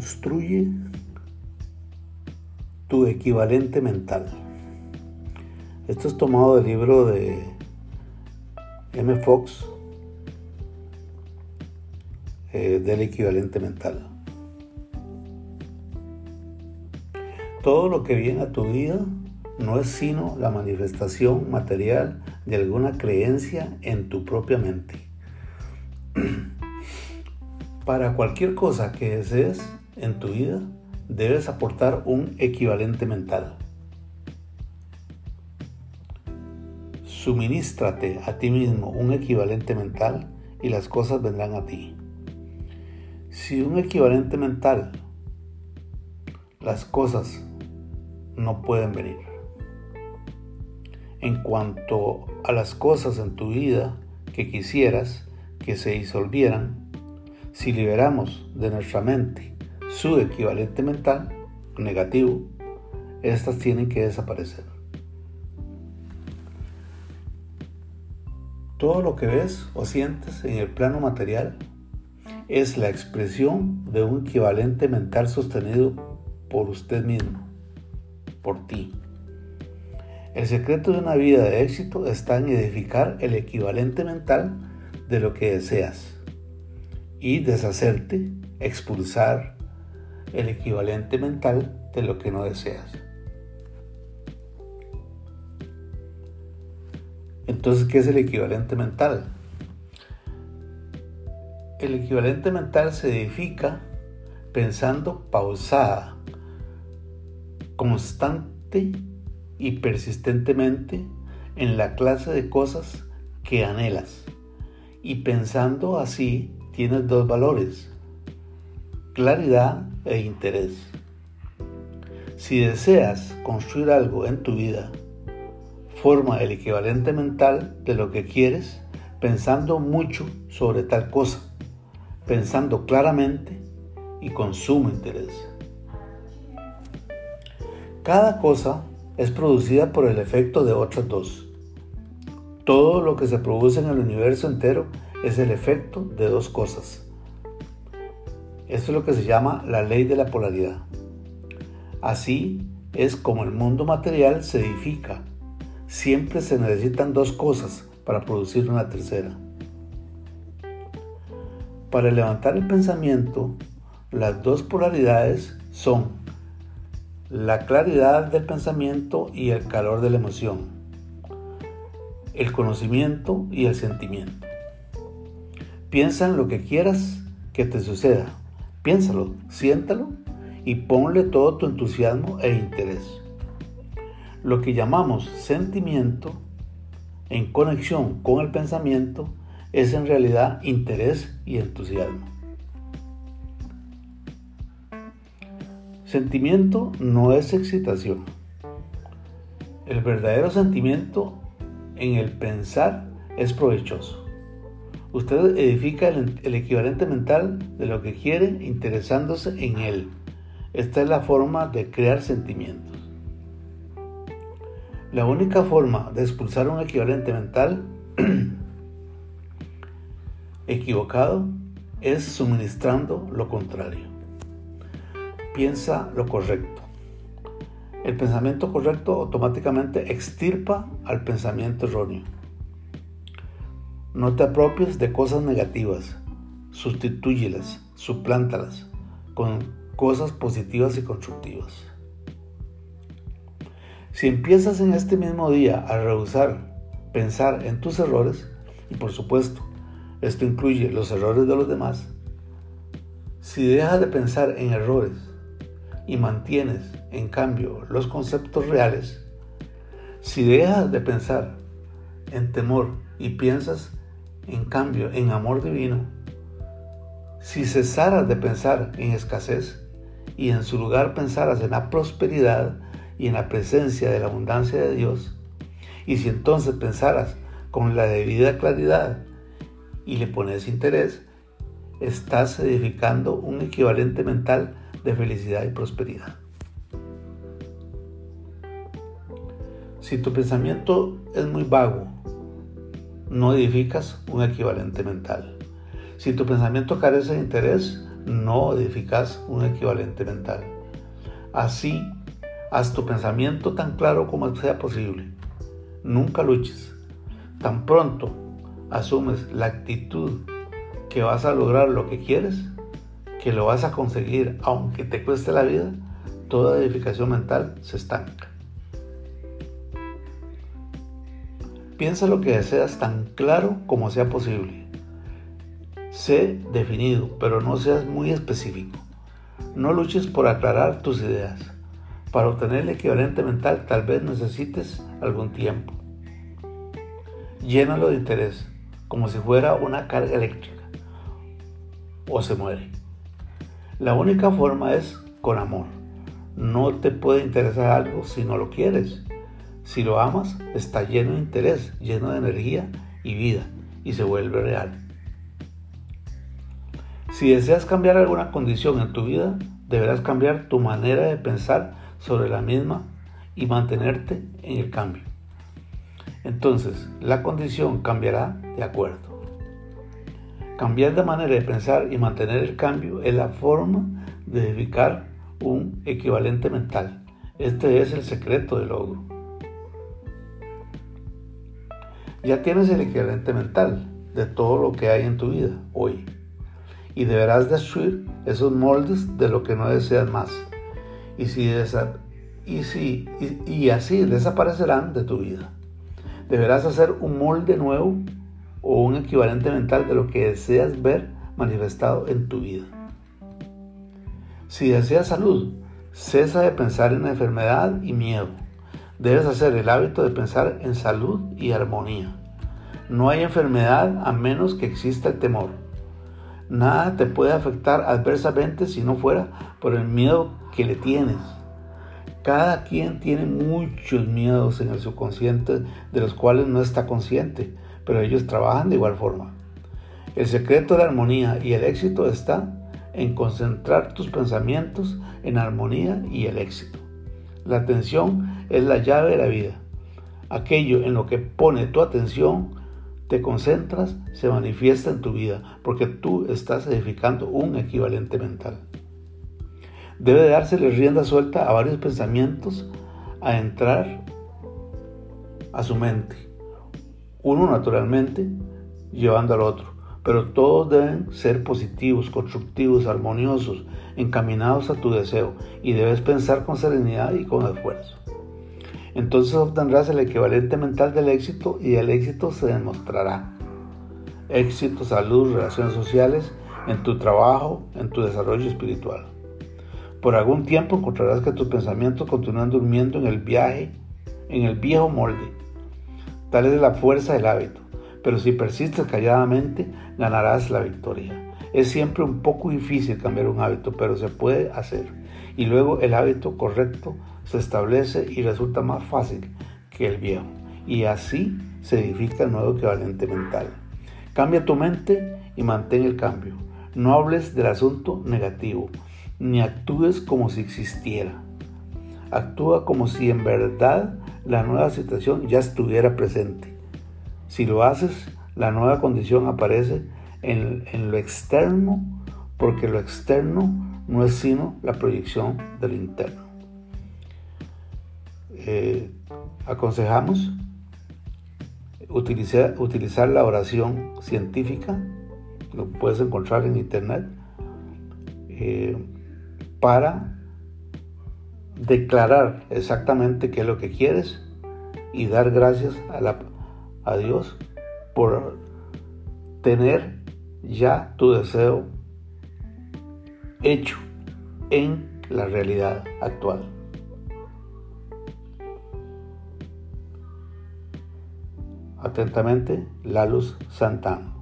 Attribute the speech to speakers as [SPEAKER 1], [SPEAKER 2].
[SPEAKER 1] Construye tu equivalente mental. Esto es tomado del libro de M. Fox eh, del equivalente mental. Todo lo que viene a tu vida no es sino la manifestación material de alguna creencia en tu propia mente. Para cualquier cosa que desees en tu vida, debes aportar un equivalente mental. Suministrate a ti mismo un equivalente mental y las cosas vendrán a ti. Si un equivalente mental, las cosas no pueden venir. En cuanto a las cosas en tu vida que quisieras que se disolvieran, si liberamos de nuestra mente su equivalente mental negativo, estas tienen que desaparecer. Todo lo que ves o sientes en el plano material es la expresión de un equivalente mental sostenido por usted mismo, por ti. El secreto de una vida de éxito está en edificar el equivalente mental de lo que deseas y deshacerte, expulsar, el equivalente mental de lo que no deseas. Entonces, ¿qué es el equivalente mental? El equivalente mental se edifica pensando pausada, constante y persistentemente en la clase de cosas que anhelas. Y pensando así tienes dos valores, claridad e interés. Si deseas construir algo en tu vida, forma el equivalente mental de lo que quieres pensando mucho sobre tal cosa, pensando claramente y con sumo interés. Cada cosa es producida por el efecto de otras dos. Todo lo que se produce en el universo entero es el efecto de dos cosas. Esto es lo que se llama la ley de la polaridad. Así es como el mundo material se edifica. Siempre se necesitan dos cosas para producir una tercera. Para levantar el pensamiento, las dos polaridades son la claridad del pensamiento y el calor de la emoción, el conocimiento y el sentimiento. Piensa en lo que quieras que te suceda, Piénsalo, siéntalo y ponle todo tu entusiasmo e interés. Lo que llamamos sentimiento en conexión con el pensamiento es en realidad interés y entusiasmo. Sentimiento no es excitación. El verdadero sentimiento en el pensar es provechoso. Usted edifica el, equivalente mental de lo que quiere interesándose en él. Esta es la forma de crear sentimientos. La única forma de expulsar un equivalente mental equivocado es suministrando lo contrario. Piensa lo correcto. El pensamiento correcto automáticamente extirpa al pensamiento erróneo. No te apropies de cosas negativas, sustitúyelas, suplántalas con cosas positivas y constructivas. Si empiezas en este mismo día a rehusar pensar en tus errores, y por supuesto, esto incluye los errores de los demás, si dejas de pensar en errores y mantienes, en cambio, los conceptos reales, si dejas de pensar en temor y piensas en cambio, en amor divino, si cesaras de pensar en escasez y en su lugar pensaras en la prosperidad y en la presencia de la abundancia de Dios, y si entonces pensaras con la debida claridad y le pones interés, estás edificando un equivalente mental de felicidad y prosperidad. Si tu pensamiento es muy vago no edificas un equivalente mental. Si tu pensamiento carece de interés, no edificas un equivalente mental. Así, haz tu pensamiento tan claro como sea posible. Nunca luches. Tan pronto asumes la actitud que vas a lograr lo que quieres, que lo vas a conseguir aunque te cueste la vida, toda edificación mental se estanca. Piensa lo que deseas tan claro como sea posible. Sé definido, pero no seas muy específico. No luches por aclarar tus ideas. Para obtener el equivalente mental tal vez necesites algún tiempo. Llénalo de interés, como si fuera una carga eléctrica, o se muere. La única forma es con amor. No te puede interesar algo si no lo quieres. Si lo amas, está lleno de interés, lleno de energía y vida, y se vuelve real. Si deseas cambiar alguna condición en tu vida, deberás cambiar tu manera de pensar sobre la misma y mantenerte en el cambio. Entonces, la condición cambiará de acuerdo. Cambiar de manera de pensar y mantener el cambio es la forma de edificar un equivalente mental. Este es el secreto del logro. Ya tienes el equivalente mental de todo lo que hay en tu vida hoy y deberás destruir esos moldes de lo que no deseas más. Y, si y, si, y así desaparecerán de tu vida. Deberás hacer un molde nuevo o un equivalente mental de lo que deseas ver manifestado en tu vida. Si deseas salud, cesa de pensar en enfermedad y miedo. Debes hacer el hábito de pensar en salud y armonía. No hay enfermedad a menos que exista el temor. Nada te puede afectar adversamente si no fuera por el miedo que le tienes. Cada quien tiene muchos miedos en el subconsciente de los cuales no está consciente, pero ellos trabajan de igual forma. El secreto de la armonía y el éxito está en concentrar tus pensamientos en armonía y el éxito. La atención es la llave de la vida. Aquello en lo que pone tu atención, te concentras, se manifiesta en tu vida, porque tú estás edificando un equivalente mental. Debe dársele rienda suelta a varios pensamientos a entrar a su mente. Uno naturalmente llevando al otro pero todos deben ser positivos, constructivos, armoniosos, encaminados a tu deseo y debes pensar con serenidad y con esfuerzo. Entonces obtendrás el equivalente mental del éxito y el éxito se demostrará. Éxito, salud, relaciones sociales, en tu trabajo, en tu desarrollo espiritual. Por algún tiempo encontrarás que tus pensamientos continúan durmiendo en el viaje, en el viejo molde. Tal es la fuerza del hábito pero si persistes calladamente, ganarás la victoria. Es siempre un poco difícil cambiar un hábito, pero se puede hacer. Y luego el hábito correcto se establece y resulta más fácil que el viejo. Y así se edifica el nuevo equivalente mental. Cambia tu mente y mantén el cambio. No hables del asunto negativo, ni actúes como si existiera. Actúa como si en verdad la nueva situación ya estuviera presente. Si lo haces, la nueva condición aparece en, lo externo, porque lo externo no es sino la proyección del interno. Eh, aconsejamos utilizar, la oración científica, lo puedes encontrar en internet, eh, para declarar exactamente qué es lo que quieres y dar gracias a la a Dios por tener ya tu deseo hecho en la realidad actual. Atentamente, la luz Santana.